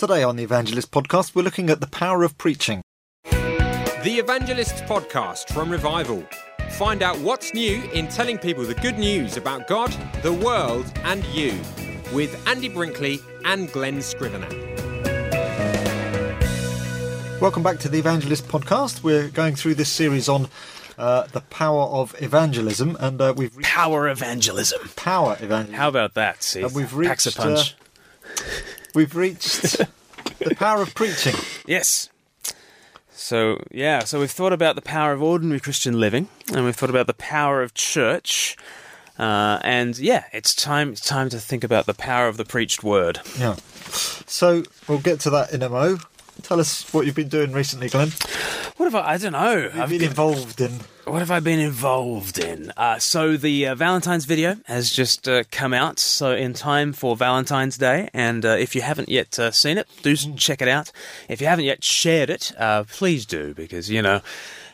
Today on the Evangelist podcast, we're looking at the power of preaching. The Evangelist podcast from Revival. Find out what's new in telling people the good news about God, the world, and you with Andy Brinkley and Glen Scrivener. Welcome back to the Evangelist podcast. We're going through this series on uh, the power of evangelism, and uh, we've reached Power evangelism. power evangelism. How about that? See, And we've packs a reached, punch. We've reached the power of preaching. yes. So yeah, so we've thought about the power of ordinary Christian living, and we've thought about the power of church, uh, and yeah, it's time. It's time to think about the power of the preached word. Yeah. So we'll get to that in a mo. Tell us what you've been doing recently, Glen. What have I? I don't know. You've I've been involved in. What have I been involved in? Uh, so the uh, Valentine's video has just uh, come out, so in time for Valentine's Day. And uh, if you haven't yet uh, seen it, do s- check it out. If you haven't yet shared it, uh, please do, because you know,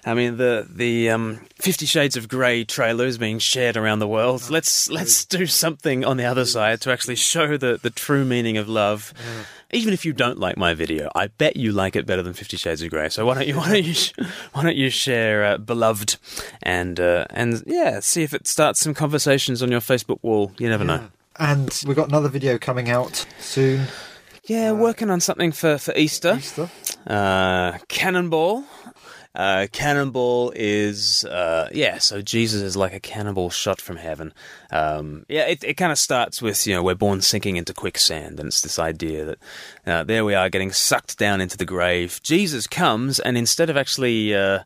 I mean the the um, Fifty Shades of Grey trailer is being shared around the world. Let's let's do something on the other side to actually show the the true meaning of love. Even if you don't like my video, I bet you like it better than Fifty Shades of Grey. So why don't you why don't you sh- why don't you share uh, beloved and uh, and yeah, see if it starts some conversations on your Facebook wall. You never know. And we've got another video coming out soon. Yeah, working on something for for Easter. Easter. Uh, Cannonball. Uh, cannonball is uh, yeah. So Jesus is like a cannonball shot from heaven. Um, yeah, it, it kind of starts with you know we're born sinking into quicksand, and it's this idea that uh, there we are getting sucked down into the grave. Jesus comes, and instead of actually uh,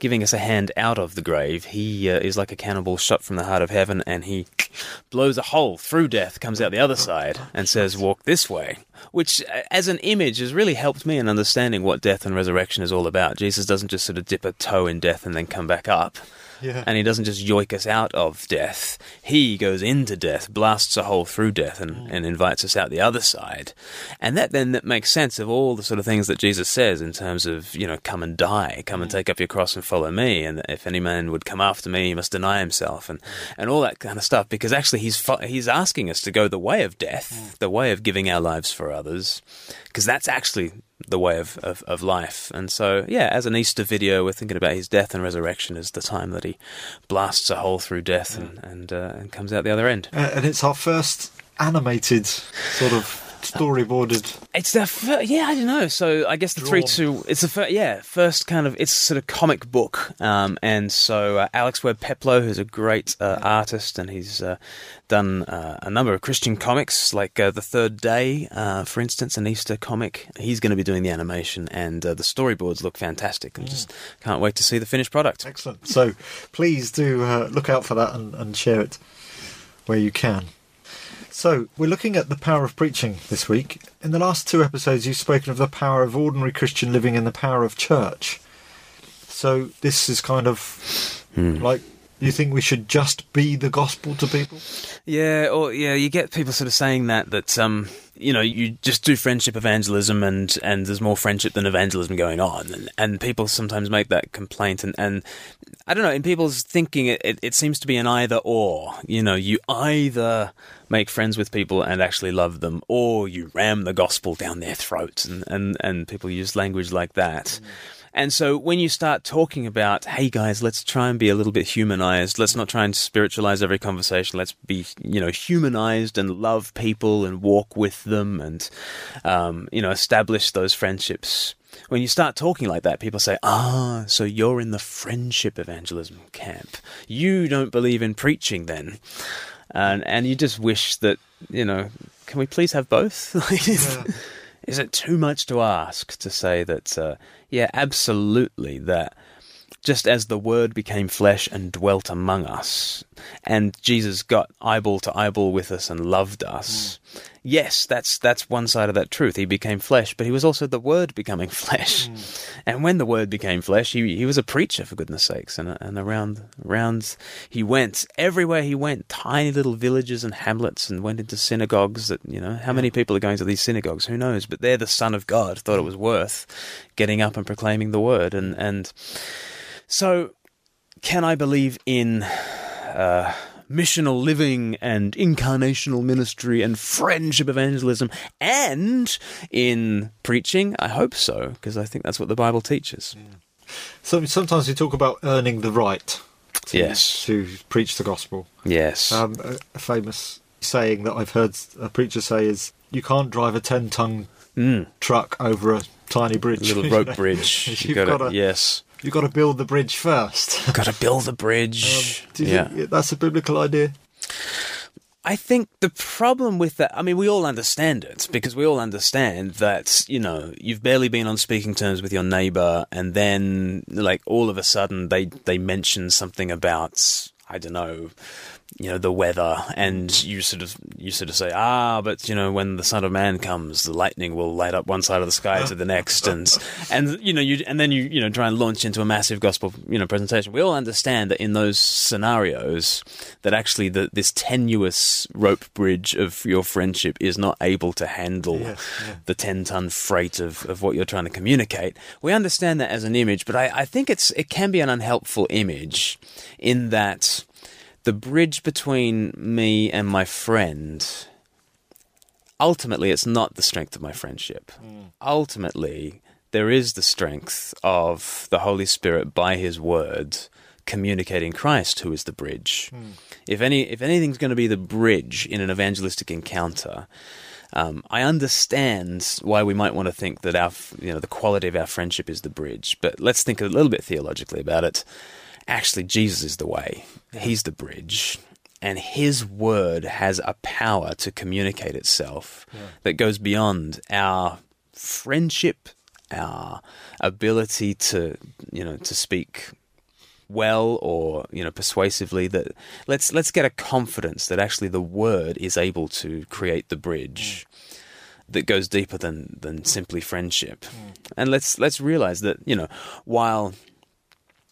giving us a hand out of the grave, he uh, is like a cannonball shot from the heart of heaven, and he blows a hole through death, comes out the other side, and says, "Walk this way." Which, uh, as an image, has really helped me in understanding what death and resurrection is all about. Jesus doesn't just sort of dip a toe in death and then come back up. Yeah. And he doesn't just yoik us out of death. He goes into death, blasts a hole through death, and, mm. and invites us out the other side. And that then that makes sense of all the sort of things that Jesus says in terms of, you know, come and die, come and mm. take up your cross and follow me. And if any man would come after me, he must deny himself and, and all that kind of stuff. Because actually he's, he's asking us to go the way of death, mm. the way of giving our lives for others. Because that's actually the way of, of, of life. And so, yeah, as an Easter video, we're thinking about his death and resurrection as the time that he blasts a hole through death and, and, uh, and comes out the other end. Uh, and it's our first animated sort of storyboarded. It's the fir- yeah, I don't know. So I guess the three two. It's the fir- yeah first kind of it's sort of comic book. Um, and so uh, Alex Webb Peplow, who's a great uh, artist, and he's uh, done uh, a number of Christian comics, like uh, the Third Day, uh, for instance, an Easter comic. He's going to be doing the animation, and uh, the storyboards look fantastic. And just can't wait to see the finished product. Excellent. So please do uh, look out for that and, and share it where you can. So we're looking at the power of preaching this week. In the last two episodes, you've spoken of the power of ordinary Christian living and the power of church. So this is kind of hmm. like you think we should just be the gospel to people? Yeah, or yeah, you get people sort of saying that that um, you know, you just do friendship evangelism, and and there's more friendship than evangelism going on, and, and people sometimes make that complaint, and and I don't know, in people's thinking, it, it, it seems to be an either or. You know, you either make friends with people and actually love them, or you ram the gospel down their throats, and and and people use language like that. And so when you start talking about, hey guys, let's try and be a little bit humanized. Let's not try and spiritualize every conversation. Let's be, you know, humanized and love people and walk with them and, um, you know, establish those friendships. When you start talking like that, people say, ah, so you're in the friendship evangelism camp. You don't believe in preaching then. And, and you just wish that, you know, can we please have both? Like, is- it too much to ask to say that, uh, yeah, absolutely, that just as the Word became flesh and dwelt among us, and Jesus got eyeball to eyeball with us and loved us. Yes, that's that's one side of that truth. He became flesh, but he was also the Word becoming flesh. And when the Word became flesh, he he was a preacher for goodness sakes, and and around around he went everywhere he went, tiny little villages and hamlets, and went into synagogues. That you know, how many people are going to these synagogues? Who knows? But they're the Son of God. Thought it was worth getting up and proclaiming the Word, and and so can I believe in uh, missional living and incarnational ministry and friendship evangelism and in preaching? I hope so, because I think that's what the Bible teaches. So sometimes we talk about earning the right to, Yes. to preach the gospel. Yes. Um, a, famous saying that I've heard a preacher say is, "You can't drive a ten-ton Mm. truck over a tiny bridge, A little rope bridge. You You've got gotta- to yes. You've got to build the bridge first. Got to build the bridge. Um, do you yeah. think that's a biblical idea? I think the problem with that, I mean, we all understand it because we all understand that, you know, you've barely been on speaking terms with your neighbor and then, like, all of a sudden they, they mention something about, I don't know, you know, the weather and you sort of, you sort of say, ah, but, you know, when the Son of Man comes, the lightning will light up one side of the sky to the next and, and, you know, you, and then you, you know, try and launch into a massive gospel, you know, presentation. We all understand that in those scenarios, that actually the, this tenuous rope bridge of your friendship is not able to handle yeah. the 10 ton freight of, of what you're trying to communicate. We understand that as an image, but I, I think it's, it can be an unhelpful image in that the bridge between me and my friend ultimately it's not the strength of my friendship. Ultimately, there is the strength of the Holy Spirit by his word communicating Christ who is the bridge. If any if anything's going to be the bridge in an evangelistic encounter, um, I understand why we might want to think that our, you know, the quality of our friendship is the bridge. But let's think a little bit theologically about it. Actually, Jesus is the way. He's the bridge, and His word has a power to communicate itself that goes beyond our friendship, our ability to, you know, to speak well or you know persuasively that let's let's get a confidence that actually the word is able to create the bridge mm. that goes deeper than than simply friendship. Mm. And let's let's realize that you know while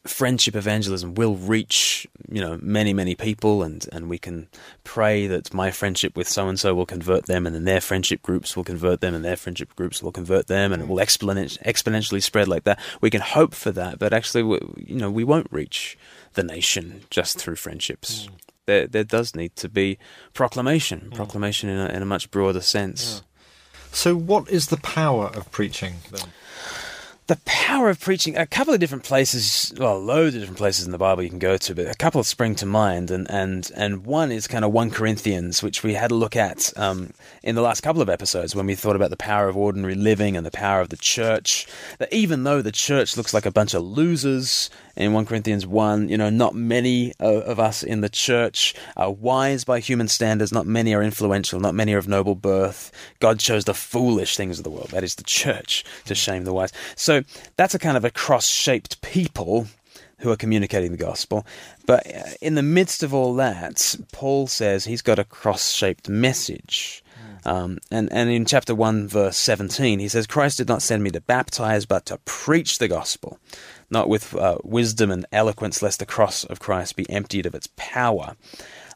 friendship evangelism will reach you know many many people and and we can pray that my friendship with so and so will convert them and then their friendship groups will convert them and their friendship groups will convert them and it will exponent- exponentially spread like that. We can hope for that but actually we, you know we won't reach the nation just through friendships. Hmm. There there does need to be proclamation hmm. proclamation in a, in a much broader sense. So, what is the power of preaching then? The power of preaching a couple of different places well loads of different places in the bible you can go to but a couple spring to mind. And and and one is kind of 1 corinthians which we had a look at um, in the last couple of episodes when we thought about the power of ordinary living and the power of the church. That even though the church looks like a bunch of losers in 1 corinthians 1 you know not many of, us in the church are wise by human standards. Not many are influential. Not many are of noble birth. God chose the foolish things of the world. That is the church to shame the wise. So that's a kind of a cross-shaped people who are communicating the gospel. But uh, in the midst of all that, Paul says he's got a cross-shaped message. Um, and, and in chapter 1, verse 17, he says, Christ did not send me to baptize, but to preach the gospel, not with uh, wisdom and eloquence, lest the cross of Christ be emptied of its power.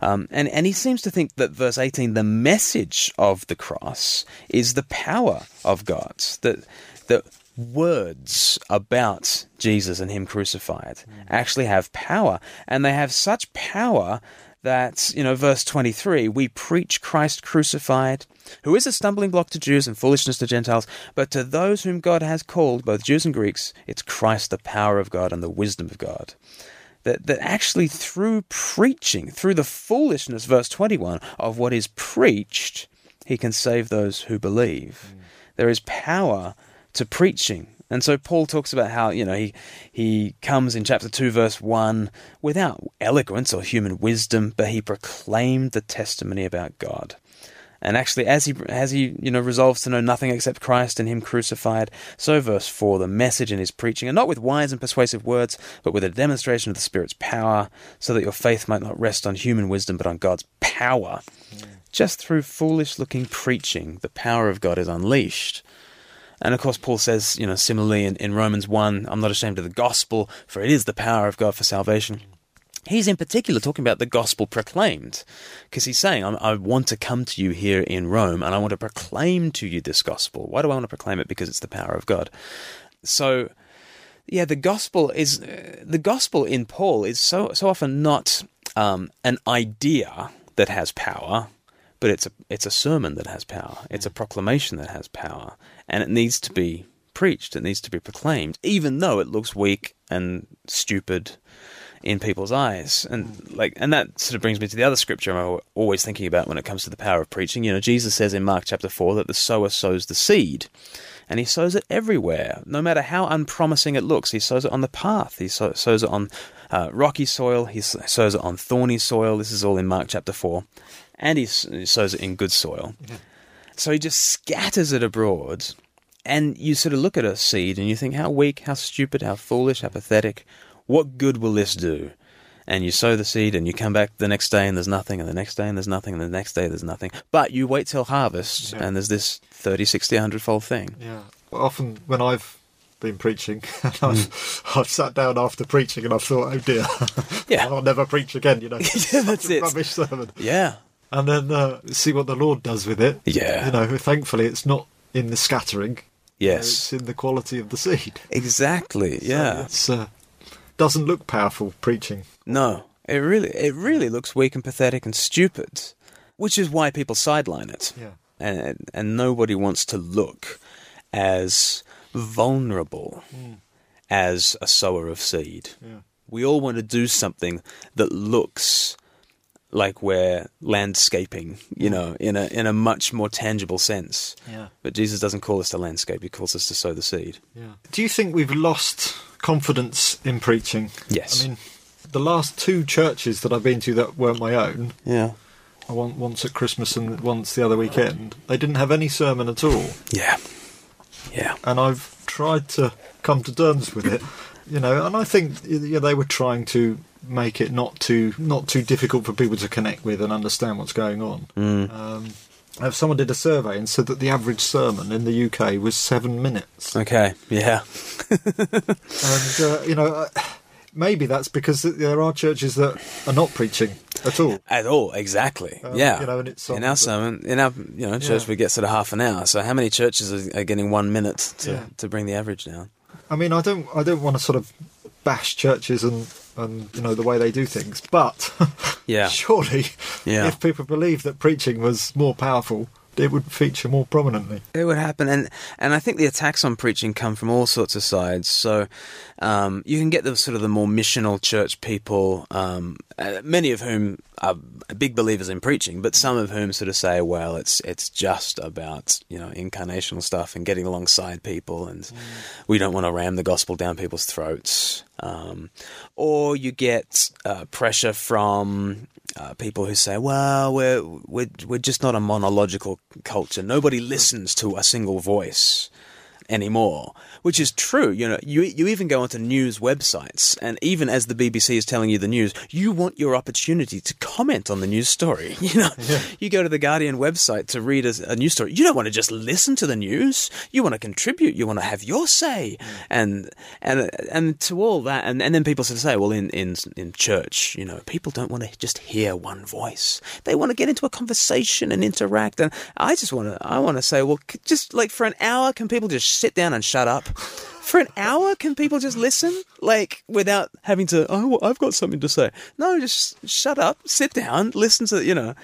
Um, and, and he seems to think that verse 18, the message of the cross, is the power of God. That, that words about Jesus and Him crucified mm. actually have power. And they have such power that, you know, verse 23, we preach Christ crucified, who is a stumbling block to Jews and foolishness to Gentiles, but to those whom God has called, both Jews and Greeks, it's Christ, the power of God and the wisdom of God that, that actually through preaching, through the foolishness, verse 21, of what is preached, he can save those who believe. Mm. There is power to preaching. And so Paul talks about how, you know, he he comes in chapter 2 verse 1 without eloquence or human wisdom, but he proclaimed the testimony about God. And actually, as he as he you know resolves to know nothing except Christ and Him crucified, so verse four, the message in his preaching, and not with wise and persuasive words, but with a demonstration of the Spirit's power, so that your faith might not rest on human wisdom, but on God's power. Mm. Just through foolish-looking preaching, the power of God is unleashed. And of course, Paul says, you know, similarly in, in Romans 1, I'm not ashamed of the gospel, for it is the power of God for salvation. He's in particular talking about the gospel proclaimed, because he's saying, I, want to come to you here in Rome and I want to proclaim to you this gospel. Why do I want to proclaim it? Because it's the power of God. So, yeah, the gospel is uh, the gospel in Paul is so so often not um, an idea that has power, but it's a it's a sermon that has power. It's a proclamation that has power, and it needs to be preached. It needs to be proclaimed, even though it looks weak and stupid in people's eyes. And like, and that sort of brings me to the other scripture I'm always thinking about when it comes to the power of preaching. You know, Jesus says in Mark chapter four that the sower sows the seed, and he sows it everywhere, no matter how unpromising it looks. He sows it on the path. He sow, sows it on uh, rocky soil. He sows it on thorny soil. This is all in Mark chapter four, and he sows it in good soil. So he just scatters it abroad. And you sort of look at a seed and you think, how weak, how stupid, how foolish, how pathetic. What good will this do? And you sow the seed and you come back the next day and there's nothing, and the next day and there's nothing, and the next day there's nothing. But you wait till harvest yeah. and there's this 30, 60, 100 fold thing. Yeah. Well, often when I've been preaching, and I've, mm. I've sat down after preaching and I've thought, oh dear, yeah. I'll never preach again, you know. yeah, that's it. Rubbish sermon. Yeah. And then uh, see what the Lord does with it. Yeah. You know, thankfully it's not in the scattering. Yes. it's in the quality of the seed. Exactly, yeah. So uh, doesn't look powerful preaching. No, it really, it really looks weak and pathetic and stupid, which is why people sideline it. Yeah. And and nobody wants to look as vulnerable mm. as a sower of seed. Yeah. We all want to do something that looks like we're landscaping, you know, in a in a much more tangible sense. Yeah. But Jesus doesn't call us to landscape; He calls us to sow the seed. Yeah. Do you think we've lost confidence in preaching? Yes. I mean, the last two churches that I've been to that weren't my own. Yeah. Once at Christmas and once the other weekend. They didn't have any sermon at all. Yeah. Yeah. And I've tried to come to terms with it, you know, and I think you know, they were trying to make it not too not too difficult for people to connect with and understand what's going on. Mm. Um, someone did a survey and said that the average sermon in the UK was seven minutes. Okay, yeah. and uh, you know, uh, maybe that's because there are churches that are not preaching at all. At all, exactly. Um, yeah. You know, and it's in our sermon, in our you know church, yeah. we get sort of half an hour. So how many churches are, are getting one minute to, yeah. to bring the average down? I mean, I don't, I don't want to sort of bash churches and and you know the way they do things, but yeah, surely, yeah. if people believed that preaching was more powerful, it would feature more prominently. It would happen, and and I think the attacks on preaching come from all sorts of sides. So um, you can get the sort of the more missional church people, um, uh, many of whom are big believers in preaching, but some of whom sort of say, well, it's it's just about you know incarnational stuff and getting alongside people, and mm. we don't want to ram the gospel down people's throats. Um, or you get uh, pressure from uh, people who say, "Well, we're we're we're just not a monological culture. Nobody listens to a single voice." Anymore, which is true. You know, you you even go onto news websites, and even as the BBC is telling you the news, you want your opportunity to comment on the news story. You know, yeah. you go to the Guardian website to read a, a, news story. You don't want to just listen to the news. You want to contribute. You want to have your say, mm. and and and to all that, and, and then people sort of say, well, in in in church, you know, people don't want to just hear one voice. They want to get into a conversation and interact. And I just want to I want to say, well, just like for an hour, can people just sit down and shut up? For an hour, can people just listen? Like, without having to, oh, I've got something to say. No, just shut up, sit down, listen to, you know,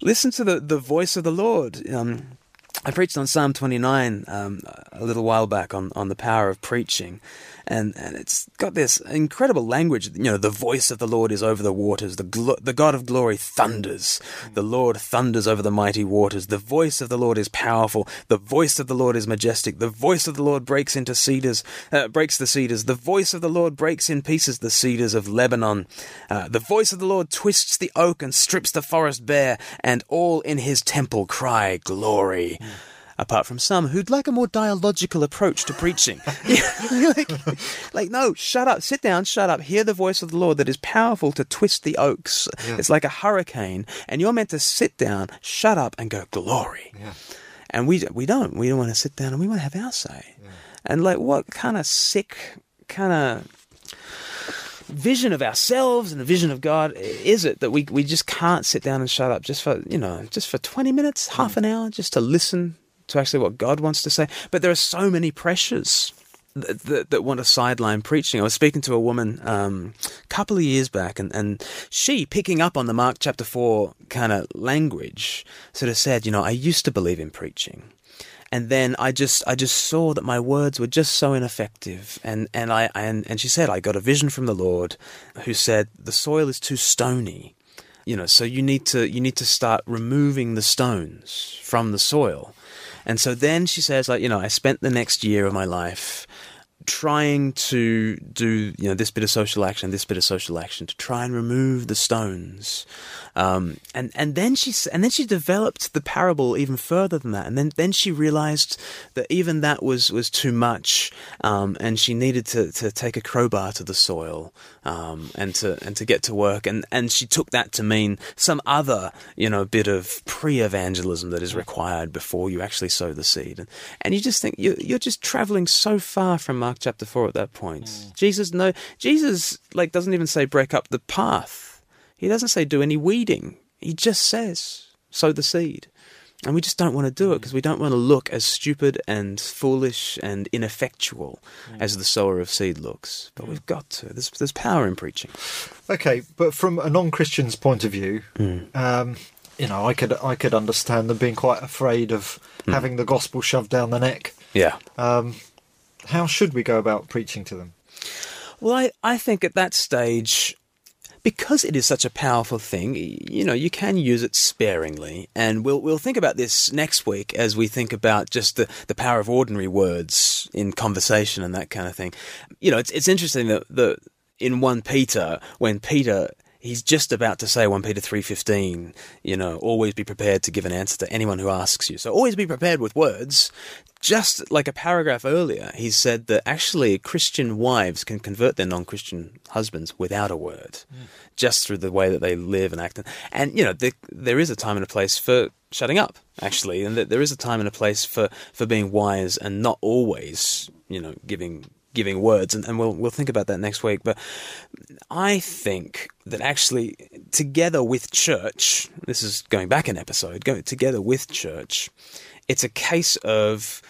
listen to the, the voice of the Lord. Um, I preached on Psalm 29 um, a little while back on, on the power of preaching and and it's got this incredible language. You know, the voice of the Lord is over the waters. The glo- the God of glory thunders. The Lord thunders over the mighty waters. The voice of the Lord is powerful. The voice of the Lord is majestic. The voice of the Lord breaks into cedars, uh, breaks the cedars. The voice of the Lord breaks in pieces the cedars of Lebanon. Uh, the voice of the Lord twists the oak and strips the forest bare, and all in His temple cry glory. Mm apart from some who'd like a more dialogical approach to preaching. like, like, no, shut up, sit down, shut up, hear the voice of the Lord that is powerful to twist the oaks. Yeah. It's like a hurricane, and you're meant to sit down, shut up, and go, glory. Yeah. And we, we don't. We don't want to sit down and we want to have our say. Yeah. And like, what kind of sick, kind of vision of ourselves and the vision of God is it that we we just can't sit down and shut up just for you know just for 20 minutes half an mm. hour just to listen to actually what God wants to say. But there are so many pressures that, that, that want to sideline preaching. I was speaking to a woman um, a couple of years back, and, and she, picking up on the Mark chapter 4 kind of language, sort of said, You know, I used to believe in preaching. And then I just I just saw that my words were just so ineffective, and and I and, and she said I got a vision from the Lord, who said the soil is too stony, you know, so you need to you need to start removing the stones from the soil, and so then she says like you know I spent the next year of my life trying to do you know this bit of social action, this bit of social action to try and remove the stones, um, and and then she and then she developed the parable even further than that, and then then she realized that even that was was too much, um, and she needed to, to take a crowbar to the soil, um, and to and to get to work, and and she took that to mean some other you know bit of pre-evangelism that is required before you actually sow the seed, and and you just think you you're just traveling so far from Mark chapter four at that point. Mm. Jesus no Jesus like doesn't even say break up the path he doesn't say do any weeding. He just says sow the seed. And we just don't want to do it because we don't want to look as stupid and foolish and ineffectual mm. as the sower of seed looks. But we've got to. There's, there's power in preaching. Okay, but from a non-Christian's point of view, mm. um, you know, I could I could understand them being quite afraid of mm. having the gospel shoved down the neck. Yeah. Um, how should we go about preaching to them? Well, I, I think at that stage, because it is such a powerful thing, you know, you can use it sparingly. And we'll, we'll think about this next week as we think about just the, the power of ordinary words in conversation and that kind of thing. You know, it's, it's interesting that the, in 1 Peter, when Peter he's just about to say 1 Peter 3:15, you know, always be prepared to give an answer to anyone who asks you. So always be prepared with words. Just like a paragraph earlier, he said that actually Christian wives can convert their non-Christian husbands without a word, mm. just through the way that they live and act. And you know, there, there is a time and a place for shutting up, actually, and that there is a time and a place for for being wise and not always, you know, giving giving words, and, and we'll we'll think about that next week. But I think that actually, together with church, this is going back an episode, go together with church, it's a case of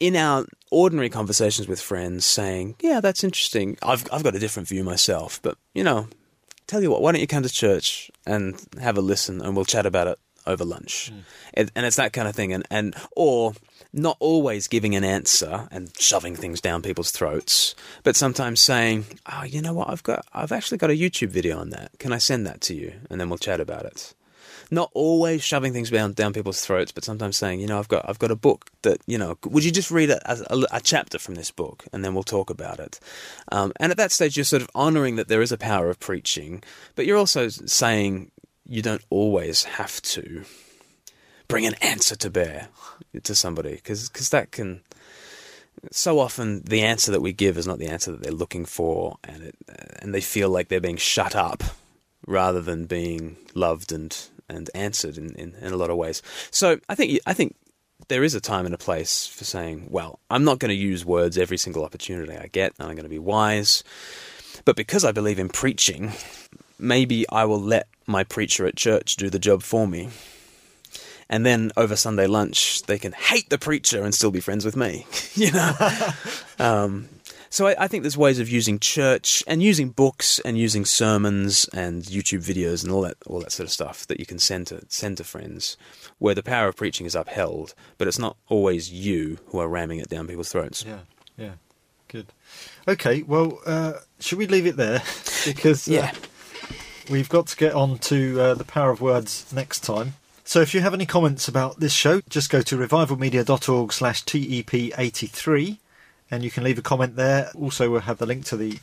in our ordinary conversations with friends saying, "Yeah, that's interesting. I've I've got a different view myself, but you know, tell you what, why don't you come to church and have a listen, and we'll chat about it over lunch." Mm. And, and it's that kind of thing, and and or not always giving an answer and shoving things down people's throats, but sometimes saying, "Oh, you know what? I've got I've actually got a YouTube video on that. Can I send that to you?" And then we'll chat about it. Not always shoving things down down people's throats, but sometimes saying, "You know, I've got I've got a book that you know. Would you just read a, a, a chapter from this book, and then we'll talk about it?" Um, and at that stage, you're sort of honouring that there is a power of preaching, but you're also saying you don't always have to bring an answer to bear to somebody because because that can so often the answer that we give is not the answer that they're looking for and it, and they feel like they're being shut up rather than being loved and and answered in, in, in a lot of ways. So I think I think there is a time and a place for saying, well, I'm not going to use words every single opportunity I get, and I'm going to be wise. But because I believe in preaching, maybe I will let my preacher at church do the job for me and then over Sunday lunch they can hate the preacher and still be friends with me. you know. um, so I, I, think there's ways of using church and using books and using sermons and YouTube videos and all that all that sort of stuff that you can send to send to friends, where the power of preaching is upheld, but it's not always you who are ramming it down people's throats. Yeah, yeah, good. Okay, well, uh, should we leave it there because uh, yeah. We've got to get on to uh, the power of words next time. So if you have any comments about this show, just go to revivalmedia.org slash TEP83 and you can leave a comment there. Also, we'll have the link to the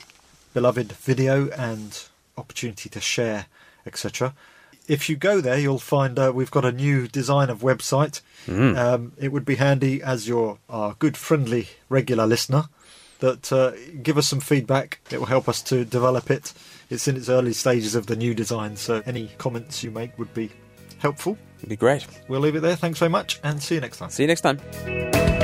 beloved video and opportunity to share, etc. If you go there, you'll find uh, we've got a new design of website. Mm. Um, it would be handy as you're our good, friendly, regular listener that uh, give us some feedback. It will help us to develop it. It's in its early stages of the new design, so any comments you make would be helpful. It'd be great. We'll leave it there. Thanks very much and see you next time. See you next time.